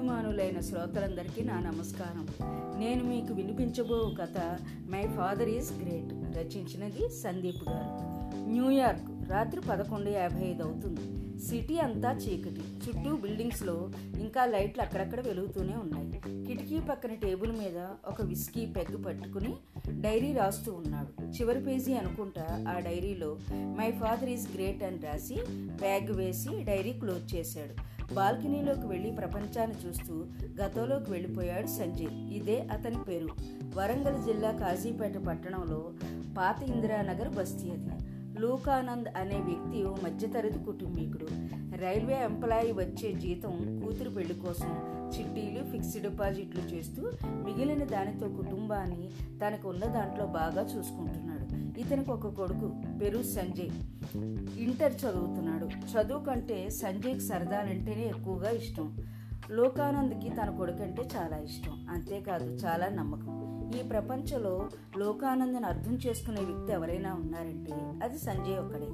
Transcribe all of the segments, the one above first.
అభిమానులైన శ్రోతలందరికీ నా నమస్కారం. నేను మీకు వినిపించబో కథ మై ఫాదర్ ఈజ్ గ్రేట్ రచించినది సందీప్ గారు. న్యూయార్క్ రాత్రి పదకొండు యాభై ఐదు అవుతుంది. సిటీ అంతా చీకటి. చుట్టూ బిల్డింగ్స్లో ఇంకా లైట్లు అక్కడక్కడ వెలుగుతూనే ఉన్నాయి. కిటికీ పక్కన టేబుల్ మీద ఒక విస్కీ పెగ్ పట్టుకుని డైరీ రాస్తూ ఉన్నాడు. చివరి పేజీ అనుకుంటా ఆ డైరీలో మై ఫాదర్ ఈజ్ గ్రేట్ అని రాసి బ్యాగ్ వేసి డైరీ క్లోజ్ చేశాడు. బాల్కనీలోకి వెళ్ళి ప్రపంచాన్ని చూస్తూ గతంలోకి వెళ్ళిపోయాడు సంజయ్. ఇదే అతని పేరు. వరంగల్ జిల్లా కాజీపేట పట్టణంలో పాత ఇందిరానగర్ బస్తీ అది లూకానంద్ అనే వ్యక్తి ఓ మధ్యతరగతి కుటుంబీకుడు. రైల్వే ఎంప్లాయీ వచ్చే జీతం కూతురు పెళ్ళి కోసం చిట్టీలు ఫిక్స్డ్ డిపాజిట్లు చేస్తూ మిగిలిన దానితో కుటుంబాన్ని తనకు ఉన్న దాంట్లో బాగా చూసుకుంటున్నాడు. ఇతనికి ఒక కొడుకు పేరు సంజయ్. ఇంటర్ చదువుతున్నాడు. చదువు కంటే సంజయ్కి సరదాలంటేనే ఎక్కువగా ఇష్టం. లోకానంద్కి తన కొడుకంటే చాలా ఇష్టం. అంతేకాదు చాలా నమ్మకం. ఈ ప్రపంచంలో లోకానందని అర్థం చేసుకునే వ్యక్తి ఎవరైనా ఉన్నారంటే అది సంజయ్ ఒక్కడే.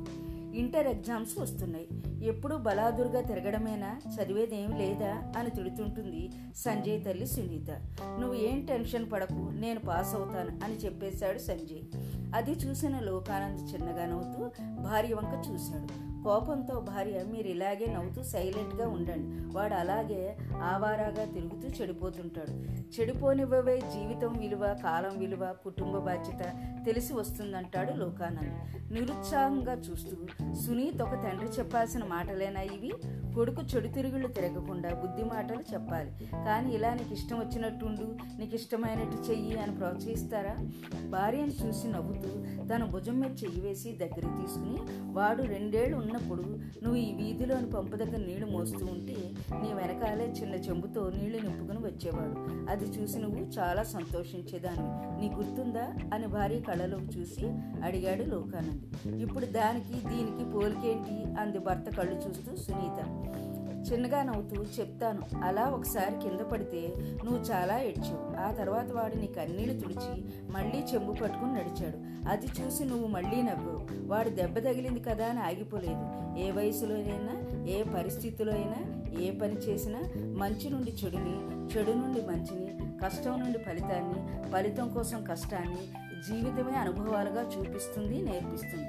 ఇంటర్ ఎగ్జామ్స్ వస్తున్నాయి. ఎప్పుడు బలాదురుగా తిరగడమేనా? చదివేదేం లేదా? అని తిడుతుంటుంది సంజయ్ తల్లి సునీత. నువ్వు ఏం టెన్షన్ పడకు నేను పాస్ అవుతాను అని చెప్పేశాడు సంజయ్. అది చూసిన లోకానంద్ చిన్నగా నవ్వుతూ భార్య వంక చూశాడు. కోపంతో భార్య మీరు ఇలాగే నవ్వుతూ సైలెంట్గా ఉండండి. వాడు అలాగే ఆవారాగా తిరుగుతూ చెడిపోతుంటాడు. చెడిపోనివ్వవే జీవితం విలువ కాలం విలువ కుటుంబ బాధ్యత తెలిసి వస్తుందంటాడు లోకానంద్. నిరుత్సాహంగా చూస్తూ సునీత్ ఒక తండ్రి చెప్పాల్సిన మాటలేనా ఇవి? కొడుకు చెడు తిరుగుళ్ళు తిరగకుండా బుద్ధి మాటలు చెప్పాలి. కానీ ఇలా నీకు ఇష్టం వచ్చినట్టుండు నీకు ఇష్టమైనట్టు చెయ్యి అని ప్రోత్సహిస్తారా? భార్యను చూసి నవ్వుతూ తన భుజం మీద చెయ్యి వేసి దగ్గర తీసుకుని వాడు రెండేళ్ళు ఉన్నప్పుడు నువ్వు ఈ వీధిలోని పంపు దగ్గర నీళ్ళు మోస్తూ ఉంటే నీ వెనకాలే చిన్న చెంబుతో నీళ్ళు నింపుకుని వచ్చేవాడు. అది చూసి నువ్వు చాలా సంతోషించేదాన్ని నీ గుర్తుందా? అని భార్య కళ్ళలోకి చూసి అడిగాడు లోకానంద్. ఇప్పుడు దానికి దీనికి పోలికేంటి? అంది భర్త కళ్ళు చూస్తూ సునీత. చిన్నగా నవ్వుతూ చెప్తాను. అలా ఒకసారి కింద పడితే నువ్వు చాలా ఏడ్చావు. ఆ తర్వాత వాడు నీ కన్నీళ్ళు తుడిచి మళ్ళీ చెంబు పట్టుకుని నడిచాడు. అది చూసి నువ్వు మళ్ళీ నవ్వావు. వాడు దెబ్బ తగిలింది కదా అని ఆగిపోలేదు. ఏ వయసులోనైనా ఏ పరిస్థితిలో అయినా ఏ పని చేసినా మంచి నుండి చెడుని చెడు నుండి మంచిని కష్టం నుండి ఫలితాన్ని ఫలితం కోసం కష్టాన్ని జీవితమే అనుభవాలుగా చూపిస్తుంది నేర్పిస్తుంది.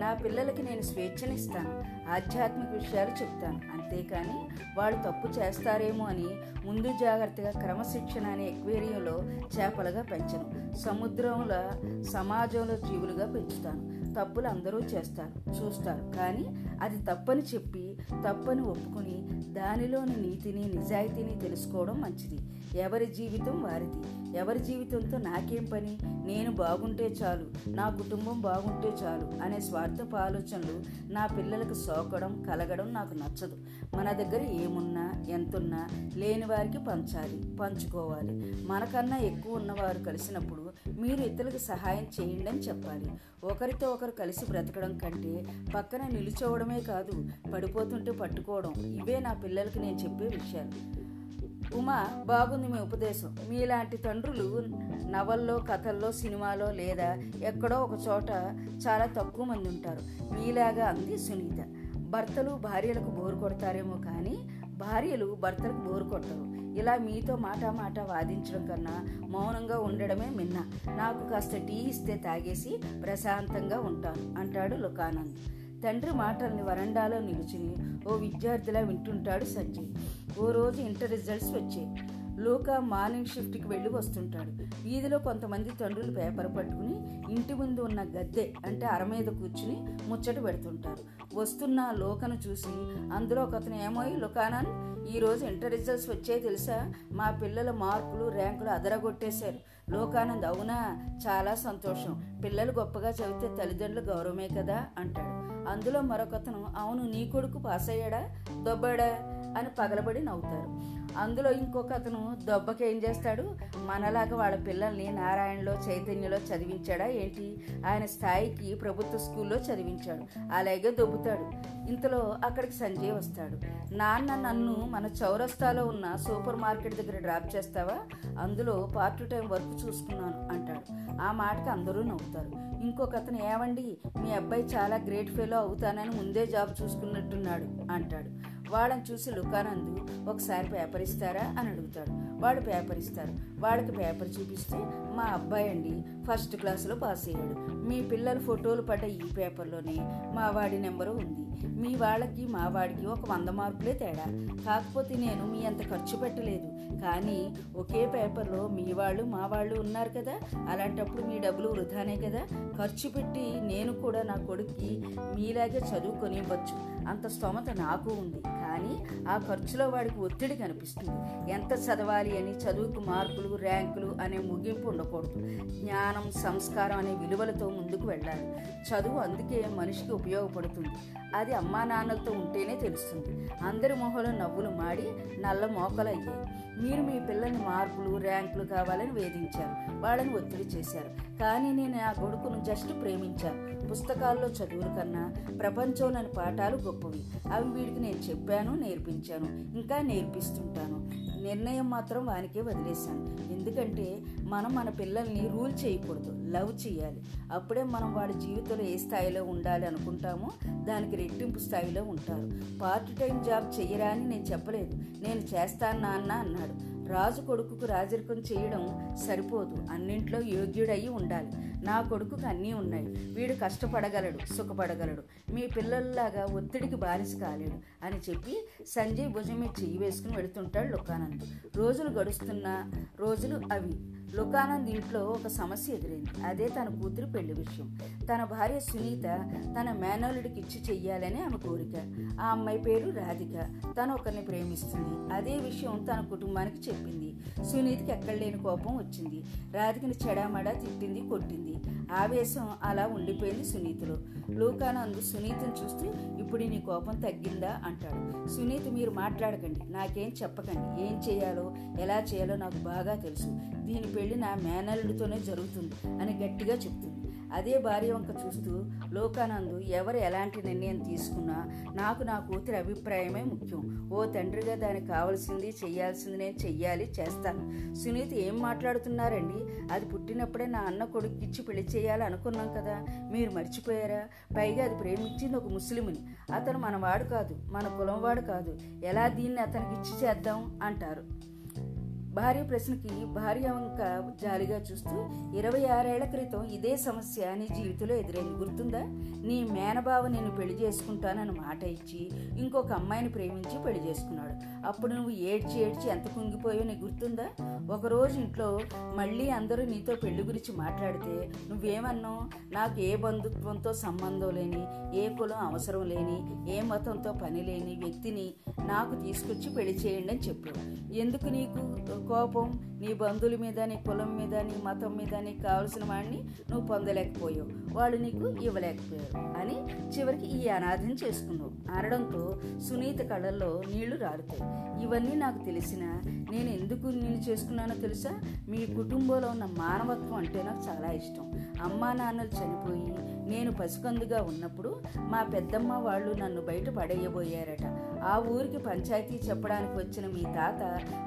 నా పిల్లలకి నేను స్వేచ్ఛనిస్తాను ఆధ్యాత్మిక విషయాలు చెప్తాను. అంతేకాని వాళ్ళు తప్పు చేస్తారేమో అని ముందు జాగ్రత్తగా క్రమశిక్షణ అనే ఎక్వేరియంలో చేపలుగా పెంచను. సముద్రంలో సమాజంలో జీవులుగా పెంచుతాను. తప్పులు అందరూ చేస్తారు చూస్తారు. కానీ అది తప్పని చెప్పి తప్పని ఒప్పుకుని దానిలోని నీతిని నిజాయితీని తెలుసుకోవడం మంచిది. ఎవరి జీవితం వారిది. ఎవరి జీవితంతో నాకేం పని? నేను బాగుంటే చాలు. నా కుటుంబం బాగుంటే చాలు అనే స్వార్థపు ఆలోచనలు నా పిల్లలకు సోకడం కలగడం నాకు నచ్చదు. మన దగ్గర ఏమున్నా ఎంతున్నా లేని వారికి పంచాలి పంచుకోవాలి. మనకన్నా ఎక్కువ ఉన్నవారు కలిసినప్పుడు మీరు ఇతరులకు సహాయం చేయండి అని చెప్పాలి. ఒకరితో ఒకరు కలిసి బ్రతకడం కంటే పక్కన నిలుచోవడమే కాదు పడిపోతుంటే పట్టుకోవడం. ఇవే నా పిల్లలకి నేను చెప్పే విషయాలు. ఉమా బాగుంది మీ ఉపదేశం. మీలాంటి తండ్రులు నవల్లో కథల్లో సినిమాలో లేదా ఎక్కడో ఒక చోట చాలా తక్కువ మంది ఉంటారు. మీలాగా అంది సునీత. భర్తలు భార్యలకు బోరు కొడతారేమో కానీ భార్యలు భర్తలకు బోరు కొట్టరు. ఇలా మీతో మాట మాట వాదించడం కన్నా మౌనంగా ఉండడమే మిన్న. నాకు కాస్త టీ ఇస్తే తాగేసి ప్రశాంతంగా ఉంటాను అంటాడు లుకానంద్. తండ్రి మాటల్ని వరండాలో నిలుచుని ఓ విద్యార్థిలా వింటుంటాడు సంజయ్ ఓ రోజు ఇంటర్ రిజల్ట్స్ వచ్చాయి. లోక మార్నింగ్ షిఫ్ట్కి వెళ్ళి వస్తుంటాడు. వీధిలో కొంతమంది తండ్రులు పేపర్ పట్టుకుని ఇంటి ముందు ఉన్న గద్దె అంటే అర మీద కూర్చుని ముచ్చట పెడుతుంటారు. వస్తున్న లోకను చూసి అందులో ఒకతను ఏమో లుకానాన్ ఈరోజు ఇంటర్ రిజల్ట్స్ వచ్చాయి తెలుసా? మా పిల్లల మార్కులు ర్యాంకులు అదరగొట్టేశారు. లోకానంద్ అవునా? చాలా సంతోషం. పిల్లలు గొప్పగా చదివితే తల్లిదండ్రులు గౌరవమే కదా? అంటాడు. అందులో మరొకతను అవును నీ కొడుకు పాస్ అయ్యాడా దొబ్బాడా? అని పగలబడి నవ్వుతారు. అందులో ఇంకొక అతను దొబ్బకి ఏం చేస్తాడు? మనలాగా వాళ్ళ పిల్లల్ని నారాయణలో చైతన్యలో చదివించాడా ఏంటి? ఆయన స్థాయికి ప్రభుత్వ స్కూల్లో చదివించాడు. అలాగే దొబ్బుతాడు. ఇంతలో అక్కడికి సంజయ్ వస్తాడు. నాన్న నన్ను మన చౌరస్తాలో ఉన్న సూపర్ మార్కెట్ దగ్గర డ్రాప్ చేస్తావా? అందులో పార్ట్ టైం వర్క్ చూసుకున్నాను అంటాడు. ఆ మాటకి అందరూ నవ్వుతారు. ఇంకొక అతను ఏవండి మీ అబ్బాయి చాలా గ్రేట్ ఫెలో అవుతానని ముందే జాబ్ చూసుకున్నట్టున్నాడు అంటాడు. వాళ్ళని చూసి లుకానందు ఒకసారి పేపర్ ఇస్తారా అని అడుగుతాడు. వాళ్ళు పేపర్ ఇస్తారు. వాళ్ళకి పేపర్ చూపిస్తే మా అబ్బాయి అండి ఫస్ట్ క్లాస్లో పాస్ అయ్యాడు. మీ పిల్లల ఫోటోలు పడ్డ ఈ పేపర్లోనే మా వాడి నెంబరు ఉంది. మీ వాళ్ళకి మా వాడికి ఒక వంద మార్కులే తేడా. కాకపోతే నేను మీ అంత ఖర్చు పెట్టలేదు. కానీ ఒకే పేపర్లో మీ వాళ్ళు మా వాళ్ళు ఉన్నారు కదా. అలాంటప్పుడు మీ డబ్బులు వృధానే కదా. ఖర్చు పెట్టి నేను కూడా నా కొడుక్కి మీలాగే చదువుకొని ఇవ్వచ్చు. అంత స్తోమత నాకు ఉంది. కానీ ఆ ఖర్చులో వాడికి ఒత్తిడి కనిపిస్తుంది. ఎంత చదవాలి అని చదువుకు మార్కులు ర్యాంకులు అనే ముగింపు ఉండకూడదు. జ్ఞానం సంస్కారం అనే విలువలతో ముందుకు వెళ్ళాలి. చదువు అందుకే మనిషికి ఉపయోగపడుతుంది. అది అమ్మా నాన్నలతో ఉంటేనే తెలుస్తుంది. అందరి మొహంలో నవ్వులు మాడి నల్ల మోకలు అయ్యాయి మీరు మీ పిల్లల్ని మార్కులు ర్యాంకులు కావాలని వేధించారు. వాళ్ళని ఒత్తిడి చేశారు. కానీ నేను ఆ కొడుకును జస్ట్ ప్రేమించాను. పుస్తకాల్లో చదువుల కన్నా ప్రపంచంలోని పాఠాలు గొప్పవి. అవి వీడికి నేను చెప్పాను నేర్పించాను ఇంకా నేర్పిస్తుంటాను. నిర్ణయం మాత్రం వానికే వదిలేశాను. ఎందుకంటే మనం మన పిల్లల్ని రూల్ చేయకూడదు లవ్ చేయాలి. అప్పుడే మనం వాడి జీవితంలో ఏ స్థాయిలో ఉండాలి అనుకుంటామో దానికి రెట్టింపు స్థాయిలో ఉంటారు. పార్ట్ టైం జాబ్ చెయ్యరా అని నేను చెప్పలేదు. నేను చేస్తాను నాన్న అన్నాడు. రాజు కొడుకుకు రాజరికం చేయడం సరిపోదు. అన్నింట్లో యోగ్యుడయి ఉండాలి. నా కొడుకుకు అన్నీ ఉన్నాయి. వీడు కష్టపడగలడు సుఖపడగలడు. మీ పిల్లల్లాగా ఒత్తిడికి బానిస కాలేడు అని చెప్పి సంజయ్ భుజం మీద చెయ్యి వేసుకుని వెళుతుంటాడు లుకానంద్. రోజులు గడుస్తున్న రోజులు అవి లుకానంద్ ఇంట్లో ఒక సమస్య ఎదురైంది. అదే తన కూతురు పెళ్ళి విషయం. తన భార్య సునీత తన మేనల్లుడికి ఇచ్చి చెయ్యాలని ఆమె కోరిక. ఆ అమ్మాయి పేరు రాధిక. తను ఒకరిని ప్రేమిస్తుంది. అదే విషయం తన కుటుంబానికి చెప్పింది. సునీతకి ఎక్కడ లేని కోపం వచ్చింది. రాధికని చెడామడా తిట్టింది కొట్టింది. ఆవేశం అలా ఉండిపోయింది సునీతులు. లూకానందు సునీతను చూస్తూ ఇప్పుడు నీ కోపం తగ్గిందా అంటాడు. సునీత మీరు మాట్లాడకండి నాకేం చెప్పకండి. ఏం చేయాలో ఎలా చేయాలో నాకు బాగా తెలుసు. దీని పెళ్ళి నా మేనల్లుడితోనే జరుగుతుంది అని గట్టిగా చెప్తుంది. అదే భార్య వంక చూస్తూ లోకానందు ఎవరు ఎలాంటి నిర్ణయం తీసుకున్నా నాకు నా కూతురి అభిప్రాయమే ముఖ్యం. ఓ తండ్రిగా దానికి కావాల్సింది చెయ్యాల్సింది నేను చెయ్యాలి చేస్తాను. సునీత ఏం మాట్లాడుతున్నారండి? అది పుట్టినప్పుడే నా అన్న కొడుకు ఇచ్చి పెళ్ళి చేయాలి అనుకున్నాం కదా. మీరు మర్చిపోయారా? పైగా అది ప్రేమించింది ఒక ముస్లింని అతను మన వాడు కాదు మన కులం వాడు కాదు. ఎలా దీన్ని అతనికి ఇచ్చి చేద్దాం? అంటారు. భార్య ప్రశ్నకి భార్య వంక జాలిగా చూస్తూ ఇరవై ఆరేళ్ళ క్రితం ఇదే సమస్య నీ జీవితంలో ఎదురైంది గుర్తుందా? నీ మేనబావ నేను పెళ్ళి చేసుకుంటానని మాట ఇచ్చి ఇంకొక అమ్మాయిని ప్రేమించి పెళ్ళి చేసుకున్నాడు. అప్పుడు నువ్వు ఏడ్చి ఏడ్చి ఎంత కుంగిపోయో నీకు గుర్తుందా? ఒకరోజు ఇంట్లో మళ్ళీ అందరూ నీతో పెళ్ళి గురించి మాట్లాడితే నువ్వేమన్నావు? నాకు ఏ బంధుత్వంతో సంబంధం లేని ఏ కులం అవసరం లేని ఏ మతంతో పని లేని వ్యక్తిని నాకు తీసుకొచ్చి పెళ్ళి చేయండి అని చెప్పావు. ఎందుకు నీకు? కోపం నీ బంధువుల మీద నీ కులం మీద నీ మతం మీద నీకు కావలసిన వాడిని నువ్వు పొందలేకపోయావు. వాళ్ళు నీకు ఇవ్వలేకపోయారు అని చివరికి ఈ అనాథం చేసుకున్నావు. అనడంతో సునీత కళ్ళల్లో నీళ్ళు రాలుతాయి ఇవన్నీ నాకు తెలిసిన నేను ఎందుకు నేను చేసుకున్నానో తెలుసా? మీ కుటుంబంలో ఉన్న మానవత్వం అంటే నాకు చాలా ఇష్టం. అమ్మా నాన్నలు చనిపోయి నేను పసికందుగా ఉన్నప్పుడు మా పెద్దమ్మ వాళ్ళు నన్ను బయట పడేయబోయారట. ఆ ఊరికి పంచాయతీ చెప్పడానికి వచ్చిన మీ తాత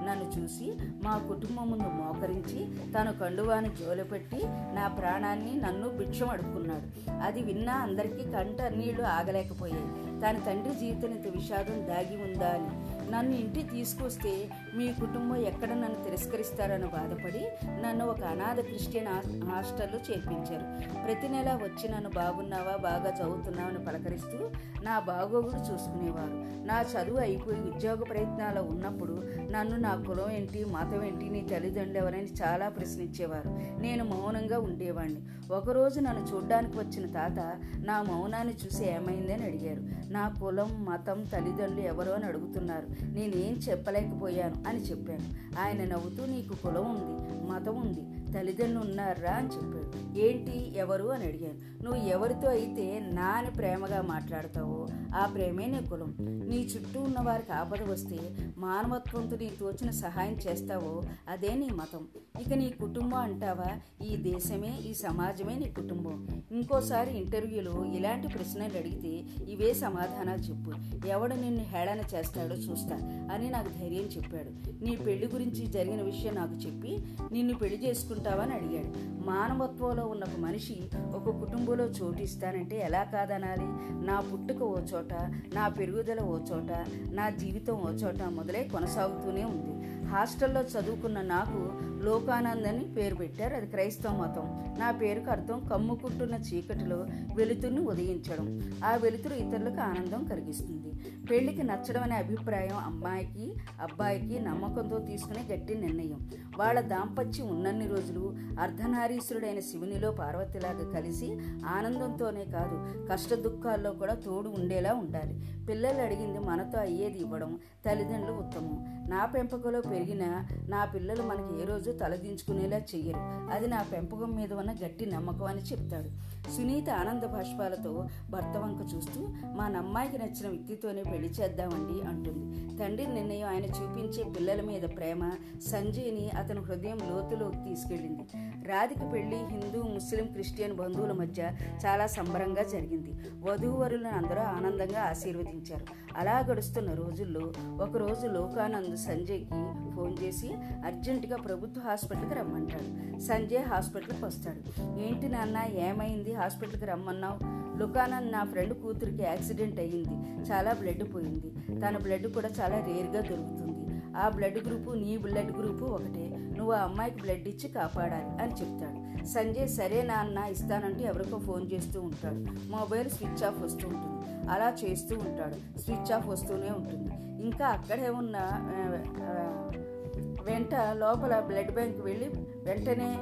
నన్ను చూసి మా కుటుంబం ముందు మోకరించి తను కండువాను జోలుపెట్టి నా ప్రాణాన్ని నన్ను భిక్షం అడుక్కున్నాడు. అది విన్నా అందరికీ కంట నీళ్ళు ఆగలేకపోయాయి. తన తండ్రి జీవితం ఇంత విషాదం దాగి ఉందా అని నన్ను ఇంటికి తీసుకొస్తే మీ కుటుంబం ఎక్కడ నన్ను తిరస్కరిస్తారని బాధపడి నన్ను ఒక అనాథ క్రిస్టియన్ హాస్టల్లో చేర్పించారు. ప్రతి నెల వచ్చి నన్ను బాగున్నావా బాగా చదువుతున్నావని పలకరిస్తూ నా బాగోగుడు చూసుకునేవారు. నా చదువు అయిపోయి ఉద్యోగ ప్రయత్నాలు ఉన్నప్పుడు నన్ను నా కులం ఏంటి మతం ఏంటి నీ తల్లిదండ్రులు ఎవరని చాలా ప్రశ్నించేవారు. నేను మౌనంగా ఉండేవాడిని. ఒకరోజు నన్ను చూడ్డానికి వచ్చిన తాత నా మౌనాన్ని చూసి ఏమైందని అడిగారు. నా కులం మతం తల్లిదండ్రులు ఎవరో అని అడుగుతున్నారు. నేనేం చెప్పలేకపోయాను. అని చెప్పాను ఆయన నవ్వుతూ నీకు కులం ఉంది మతం ఉంది తల్లిదండ్రులు ఉన్నారా అని చెప్పాడు. ఏంటి ఎవరు అని అడిగాను. నువ్వు ఎవరితో అయితే నా అని ప్రేమగా మాట్లాడతావో ఆ ప్రేమే నీ కులం. నీ చుట్టూ ఉన్న వారికి ఆపద వస్తే మానవత్వంతో నీ తోచిన సహాయం చేస్తావో అదే నీ మతం. ఇక నీ కుటుంబం అంటావా? ఈ దేశమే ఈ సమాజమే నీ కుటుంబం. ఇంకోసారి ఇంటర్వ్యూలో ఇలాంటి ప్రశ్నలు అడిగితే ఇవే సమాధానాలు చెప్పు. ఎవడు నిన్ను హేళన చేస్తాడో చూస్తా అని నాకు ధైర్యం చెప్పాడు. నీ పెళ్ళి గురించి జరిగిన విషయం నాకు చెప్పి నిన్ను పెళ్ళి చేసుకుంటావని అడిగాడు. మానవత్వంలో ఉన్న ఒక మనిషి ఒక కుటుంబంలో చోటు ఇస్తానంటే ఎలా కాదనాలి? నా పుట్టుక ఓ చోట నా పెరుగుదల ఓ చోట నా జీవితం ఓ చోట మొదలై కొనసాగుతూనే ఉంది. హాస్టల్లో చదువుకున్న నాకు లోకానందని అని పేరు పెట్టారు. అది క్రైస్తవ మతం. నా పేరుకు అర్థం కమ్ముకుంటున్న చీకటిలో వెలుతురుని ఉదయించడం. ఆ వెలుతురు ఇతరులకు ఆనందం కలిగిస్తుంది. పెళ్ళికి నచ్చడం అనే అభిప్రాయం అమ్మాయికి అబ్బాయికి నమ్మకంతో తీసుకునే గట్టి నిర్ణయం. వాళ్ళ దాంపత్యం ఉన్నన్ని రోజులు అర్ధనారీశ్వరుడైన శివునిలో పార్వతిలాగా కలిసి ఆనందంతోనే కాదు కష్ట దుఃఖాల్లో కూడా తోడు ఉండేలా ఉండాలి. పిల్లలు అడిగింది మనతో అయ్యేది ఇవ్వడం తల్లిదండ్రులు ఉత్తమం. నా పెంపకంలో పెరిగిన నా పిల్లలు మనకి ఏ రోజు తలదించుకునేలా చెయ్యరు. అది నా పెంపకం మీద ఉన్న గట్టి నమ్మకం అని చెప్తాడు. సునీత ఆనంద భాష్పాలతో భర్త వంక చూస్తూ మా నమ్మాయికి నచ్చిన వ్యక్తితోనే పెళ్ళి చేద్దామండి అంటుంది. తండ్రి నిర్ణయం ఆయన చూపించే పిల్లల మీద ప్రేమ సంజయ్ని అతని హృదయం లోతులోకి తీసుకెళ్ళింది. రాధిక పెళ్ళి హిందూ ముస్లిం క్రిస్టియన్ బంధువుల మధ్య చాలా సంబరంగా జరిగింది. వధూవరులను అందరూ ఆనందంగా ఆశీర్వదించారు. అలా గడుస్తున్న రోజుల్లో ఒకరోజు లోకానంద్ సంజయ్కి ఫోన్ చేసి అర్జెంటుగా ప్రభుత్వ హాస్పిటల్కి రమ్మంటాడు. సంజయ్ హాస్పిటల్కి వస్తాడు. ఏంటి నాన్న ఏమైంది? హాస్పిటల్కి రమ్మన్నావు? లుకానంద్ నా ఫ్రెండ్ కూతురికి యాక్సిడెంట్ అయ్యింది. చాలా బ్లడ్ పోయింది. తన బ్లడ్ కూడా చాలా రేర్గా దొరుకుతుంది. ఆ బ్లడ్ గ్రూపు నీ బ్లడ్ గ్రూపు ఒకటే. నువ్వు ఆ అమ్మాయికి బ్లడ్ ఇచ్చి కాపాడాలి అని చెప్తాడు. సంజయ్ సరే నాన్న ఇస్తానంటే ఎవరికో ఫోన్ చేస్తూ ఉంటాడు. మొబైల్ స్విచ్ ఆఫ్ వస్తూ ఉంటుంది. అలా చేస్తూ ఉంటాడు. స్విచ్ ఆఫ్ వస్తూనే ఉంటుంది. ఇంకా అక్కడే ఉన్న వెంట లోపల బ్లడ్ బ్యాంక్ వెళ్ళి వెంటనే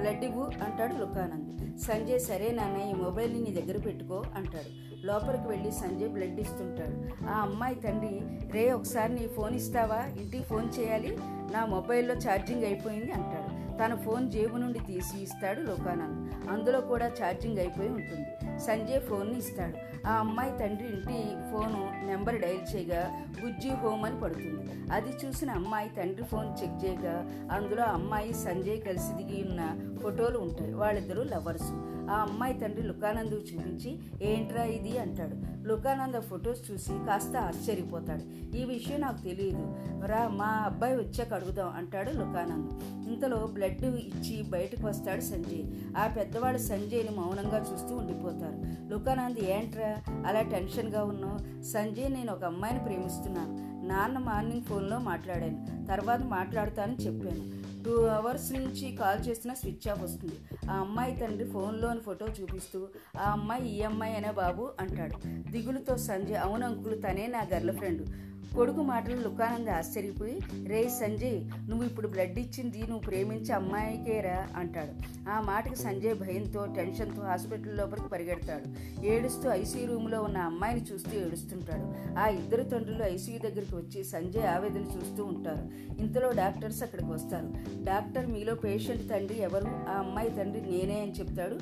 బ్లడ్ ఇవ్వు అంటాడు లుకానంద్. సంజయ్ సరే నాన్న ఈ మొబైల్ని నీ దగ్గర పెట్టుకో అంటాడు. లోపలికి వెళ్ళి సంజయ్ బ్లడ్ ఇస్తుంటాడు. ఆ అమ్మాయి తండ్రి రే ఒకసారి నీ ఫోన్ ఇస్తావా? ఇంటికి ఫోన్ చేయాలి. నా మొబైల్లో ఛార్జింగ్ అయిపోయింది అంటాడు. తన ఫోన్ జేబు నుండి తీసి ఇస్తాడు లోకానంద్. అందులో కూడా ఛార్జింగ్ అయిపోయి ఉంటుంది. సంజయ్ ఫోన్ని ఇస్తాడు. ఆ అమ్మాయి తండ్రి ఇంటి ఫోను నెంబర్ డైల్ చేయగా బుజ్జి హోమ్ అని పడుతుంది. అది చూసిన అమ్మాయి తండ్రి ఫోన్ చెక్ చేయగా అందులో అమ్మాయి సంజయ్ కలిసి దిగి ఉన్న ఫోటోలు ఉంటాయి. వాళ్ళిద్దరూ లవర్స్. ఆ అమ్మాయి తండ్రి లుకానంద్ చూపించి ఏంట్రా ఇది? అంటాడు. లుకానంద ఫొటోస్ చూసి కాస్త ఆశ్చర్యపోతాడు. ఈ విషయం నాకు తెలియదు రా మా అబ్బాయి వచ్చాక అడుగుదాం అంటాడు లుకానంద్. ఇంతలో బ్లడ్ ఇచ్చి బయటకు వస్తాడు సంజయ్. ఆ పెద్దవాడు సంజయ్ని మౌనంగా చూస్తూ ఉండిపోతారు. లుకానంద్ ఏంట్రా అలా టెన్షన్గా ఉన్నావు? సంజయ్ నేను ఒక అమ్మాయిని ప్రేమిస్తున్నాను. నాన్న మార్నింగ్ ఫోన్లో మాట్లాడాను. తర్వాత మాట్లాడతానని చెప్పాను. టూ అవర్స్ నుంచి కాల్ చేసినా స్విచ్ ఆఫ్ వస్తుంది. ఆ అమ్మాయి తండ్రి ఫోన్లోని ఫోటో చూపిస్తూ ఆ అమ్మాయి ఈ అమ్మాయి అనే బాబు? అంటాడు. దిగులుతో సంజయ్ అవును అంకులు తనే నా గర్ల్ ఫ్రెండ్. కొడుకు మాటలు లుకానంద ఆశ్చర్యపోయి రే సంజయ్ నువ్వు ఇప్పుడు బ్లడ్ ఇచ్చింది నువ్వు ప్రేమించే అమ్మాయికేరా? అంటాడు. ఆ మాటకి సంజయ్ భయంతో టెన్షన్తో హాస్పిటల్ లోపలికి పరిగెడతాడు. ఏడుస్తూ ఐసీయూ రూమ్లో ఉన్న అమ్మాయిని చూస్తూ ఏడుస్తుంటాడు. ఆ ఇద్దరు తండ్రులు ఐసీయూ దగ్గరికి వచ్చి సంజయ్ ఆవేదన చూస్తూ ఉంటారు. ఇంతలో డాక్టర్స్ అక్కడికి వస్తారు. డాక్టర్ మీలో పేషెంట్ తండ్రి ఎవరు? ఆ అమ్మాయి తండ్రి నేనే అని చెప్తాడు.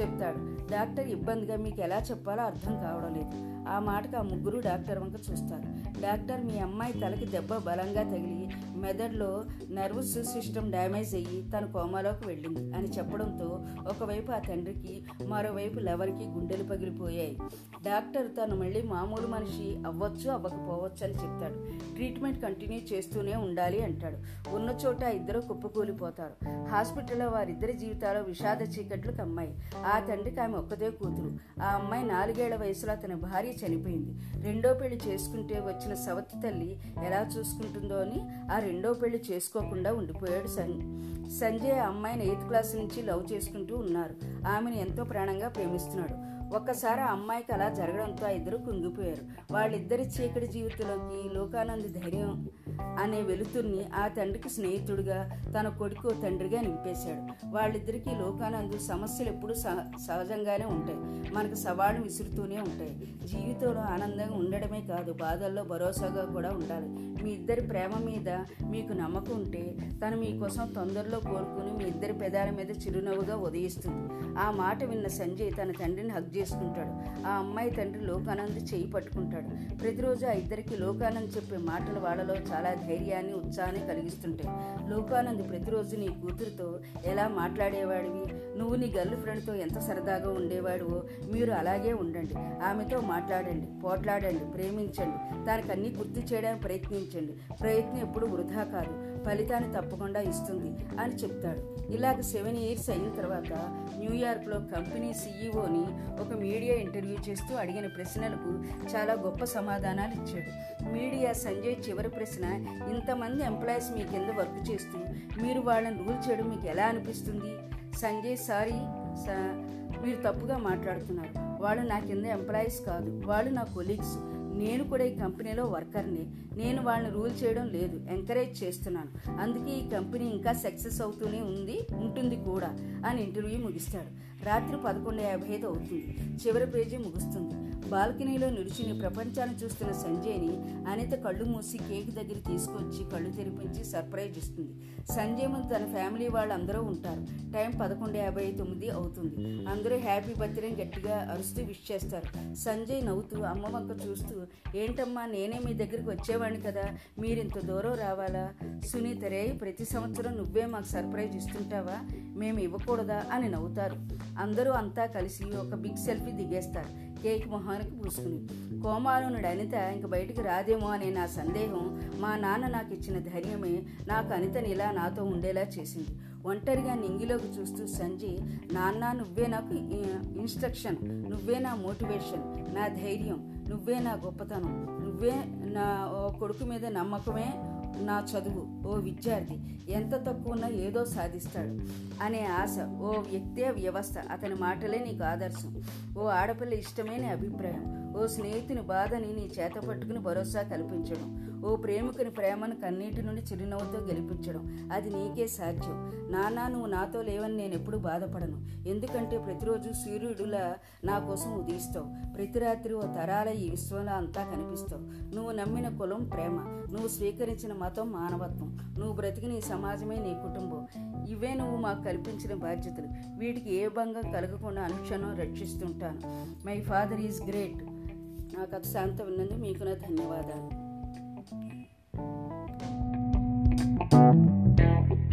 చెప్తాడు. డాక్టర్ ఇబ్బందిగా మీకు ఎలా చెప్పాలో అర్థం కావడం లేదు. ఆ మాటకు ఆ ముగ్గురు డాక్టర్ వంక చూస్తారు. డాక్టర్ మీ అమ్మాయి తలకి దెబ్బ బలంగా తగిలి మెదడులో నర్వస్ సిస్టమ్ డ్యామేజ్ అయ్యి తన కోమాలోకి వెళ్ళింది అని చెప్పడంతో ఒకవైపు ఆ తండ్రికి మరోవైపు లవర్కి గుండెలు పగిలిపోయాయి. డాక్టర్ తను మళ్ళీ మామూలు మనిషి అవ్వచ్చు అవ్వకపోవచ్చు అని చెప్తాడు. ట్రీట్మెంట్ కంటిన్యూ చేస్తూనే ఉండాలి అంటాడు. ఉన్న చోట ఇద్దరు కుప్పకూలిపోతారు. హాస్పిటల్లో వారిద్దరి జీవితాల్లో విషాద చీకట్లు కమ్మాయి. ఆ తండ్రికి ఆమె ఒక్కదే కూతురు. ఆ అమ్మాయి నాలుగేళ్ళ వయసులో అతని భార్య చనిపోయింది. రెండో పెళ్ళి చేసుకుంటే వచ్చిన సవతి తల్లి ఎలా చూసుకుంటుందో అని ఆ రెండో పెళ్ళి చేసుకోకుండా ఉండిపోయాడు సన్ సంజయ్ అమ్మాయిని ఎయిత్ క్లాస్ నుంచి లవ్ చేసుకుంటూ ఉన్నారు. ఆమెను ఎంతో ప్రాణంగా ప్రేమిస్తున్నాడు. ఒక్కసారి ఆ అమ్మాయికి అలా జరగడంతో ఆ ఇద్దరు కుంగిపోయారు. వాళ్ళిద్దరి చీకటి జీవితంలోకి లోకానంద్ ధైర్యం అనే వెలుతుర్ని ఆ తండ్రికి స్నేహితుడిగా తన కొడుకు తండ్రిగా నింపేశాడు. వాళ్ళిద్దరికీ లోకానందు సమస్యలు ఎప్పుడూ సహజంగానే ఉంటాయి. మనకు సవాళ్ళు విసురుతూనే ఉంటాయి. జీవితంలో ఆనందంగా ఉండడమే కాదు బాధల్లో భరోసాగా కూడా ఉండాలి. మీ ఇద్దరి ప్రేమ మీద మీకు నమ్మకం ఉంటే తను మీకోసం తొందరలో కోరుకుని మీ ఇద్దరి పెదాల మీద చిరునవ్వుగా ఉదయిస్తుంది. ఆ మాట విన్న సంజయ్ తన తండ్రిని హక్ చేసుకుంటాడు. ఆ అమ్మాయి తండ్రి లోకానంద్ చేయి పట్టుకుంటాడు. ప్రతిరోజు ఆ ఇద్దరికి లోకానంద్ చెప్పే మాటలు వాళ్ళలో చాలా ధైర్యాన్ని ఉత్సాహాన్ని కలిగిస్తుంటాయి లోకానంద్ ప్రతిరోజు నీ కూతురుతో ఎలా మాట్లాడేవాడివి? నువ్వు నీ గర్ల్ ఫ్రెండ్తో ఎంత సరదాగా ఉండేవాడివో మీరు అలాగే ఉండండి. ఆమెతో మాట్లాడండి పోట్లాడండి ప్రేమించండి. దానికి గుర్తు చేయడానికి ప్రయత్నించండి. ప్రయత్నం ఎప్పుడు వృధా కాదు. ఫలితాన్ని తప్పకుండా ఇస్తుంది అని చెప్తాడు. ఇలాగ సెవెన్ ఇయర్స్ అయిన తర్వాత న్యూయార్క్లో కంపెనీ సీఈఓని ఒక మీడియా ఇంటర్వ్యూ చేస్తూ అడిగిన ప్రశ్నలకు చాలా గొప్ప సమాధానాలు ఇచ్చాడు. మీడియా సంజయ్ చివరి ప్రశ్న ఇంతమంది ఎంప్లాయీస్ మీ కింద వర్క్ చేస్తూ మీరు వాళ్ళని రూల్ చేయడం మీకు ఎలా అనిపిస్తుంది? సంజయ్ సారీ మీరు తప్పుగా మాట్లాడుతున్నారు. వాళ్ళు నా కింద ఎంప్లాయీస్ కాదు. వాళ్ళు నా కొలీగ్స్ నేను కూడా ఈ కంపెనీలో వర్కర్ని. నేను వాళ్ళని రూల్ చేయడం లేదు ఎంకరేజ్ చేస్తున్నాను. అందుకే ఈ కంపెనీ ఇంకా సక్సెస్ అవుతూనే ఉంది ఉంటుంది కూడా అని ఇంటర్వ్యూ ముగిస్తాడు. రాత్రి పదకొండు యాభై ఐదు అవుతుంది. చివరి పేజీ ముగుస్తుంది. బాల్కనీలో నిలిచిని ప్రపంచాన్ని చూస్తున్న సంజయ్ని అనిత కళ్ళు మూసి కేక్ దగ్గర తీసుకొచ్చి కళ్ళు తెరిపించి సర్ప్రైజ్ ఇస్తుంది. సంజయ్ ముందు తన ఫ్యామిలీ వాళ్ళందరూ ఉంటారు. టైం పదకొండు యాభై తొమ్మిది అవుతుంది. అందరూ హ్యాపీ బర్త్డే గట్టిగా అరుస్తూ విష్ చేస్తారు. సంజయ్ నవ్వుతూ అమ్మ వంక చూస్తూ ఏంటమ్మా నేనే మీ దగ్గరికి వచ్చేవాడిని కదా మీరు ఇంత దూరం రావాలా? సునీత రే ప్రతి సంవత్సరం నువ్వే మాకు సర్ప్రైజ్ ఇస్తుంటావా? మేము ఇవ్వకూడదా? అని నవ్వుతారు. అందరూ అంతా కలిసి ఒక బిగ్ సెల్ఫీ దిగేస్తారు. కేక్ మొహానికి పూసుకుని కోమాలోనుడు అనిత ఇంక బయటికి రాదేమో అనే నా సందేహం మా నాన్న నాకు ఇచ్చిన ధైర్యమే నాకు అనితని ఇలా నాతో ఉండేలా చేసింది. ఒంటరిగా నింగిలోకి చూస్తూ సంజయ్ నాన్న నువ్వే నాకు ఇన్స్ట్రక్షన్ నువ్వే నా మోటివేషన్ నా ధైర్యం నువ్వే నా గొప్పతనం నువ్వే నా కొడుకు మీద నమ్మకమే నా చదువు. ఓ విద్యార్థి ఎంత తక్కువన్నా ఏదో సాధిస్తాడు అనే ఆశ ఓ వ్యక్తే వ్యవస్థ అతని మాటలే నీకు ఆదర్శం. ఓ ఆడపిల్ల ఇష్టమే నీ అభిప్రాయం. ఓ స్నేహితుని బాధని నీ చేత పట్టుకుని భరోసా కల్పించడం. ఓ ప్రేమికుని ప్రేమను కన్నీటి నుండి చిరునవ్వుతో గెలిపించడం అది నీకే సాధ్యం. నానా నువ్వు నాతో లేవని నేను ఎప్పుడు బాధపడను. ఎందుకంటే ప్రతిరోజు సూర్యుడులా నా కోసం ఉదయిస్తావు. ప్రతి రాత్రి ఓ తరాల ఈ విశ్వంలో అంతా కనిపిస్తావు. నువ్వు నమ్మిన కులం ప్రేమ నువ్వు స్వీకరించిన మతం మానవత్వం. నువ్వు బ్రతికిన ఈ సమాజమే నీ కుటుంబం. ఇవే నువ్వు మాకు కల్పించిన బాధ్యతలు. వీటికి ఏ భంగం కలగకుండా అనుక్షణం రక్షిస్తుంటాను. My father is great. నా కథ శాంతం ఉన్నందుకు మీకు నా ధన్యవాదాలు. Thank you.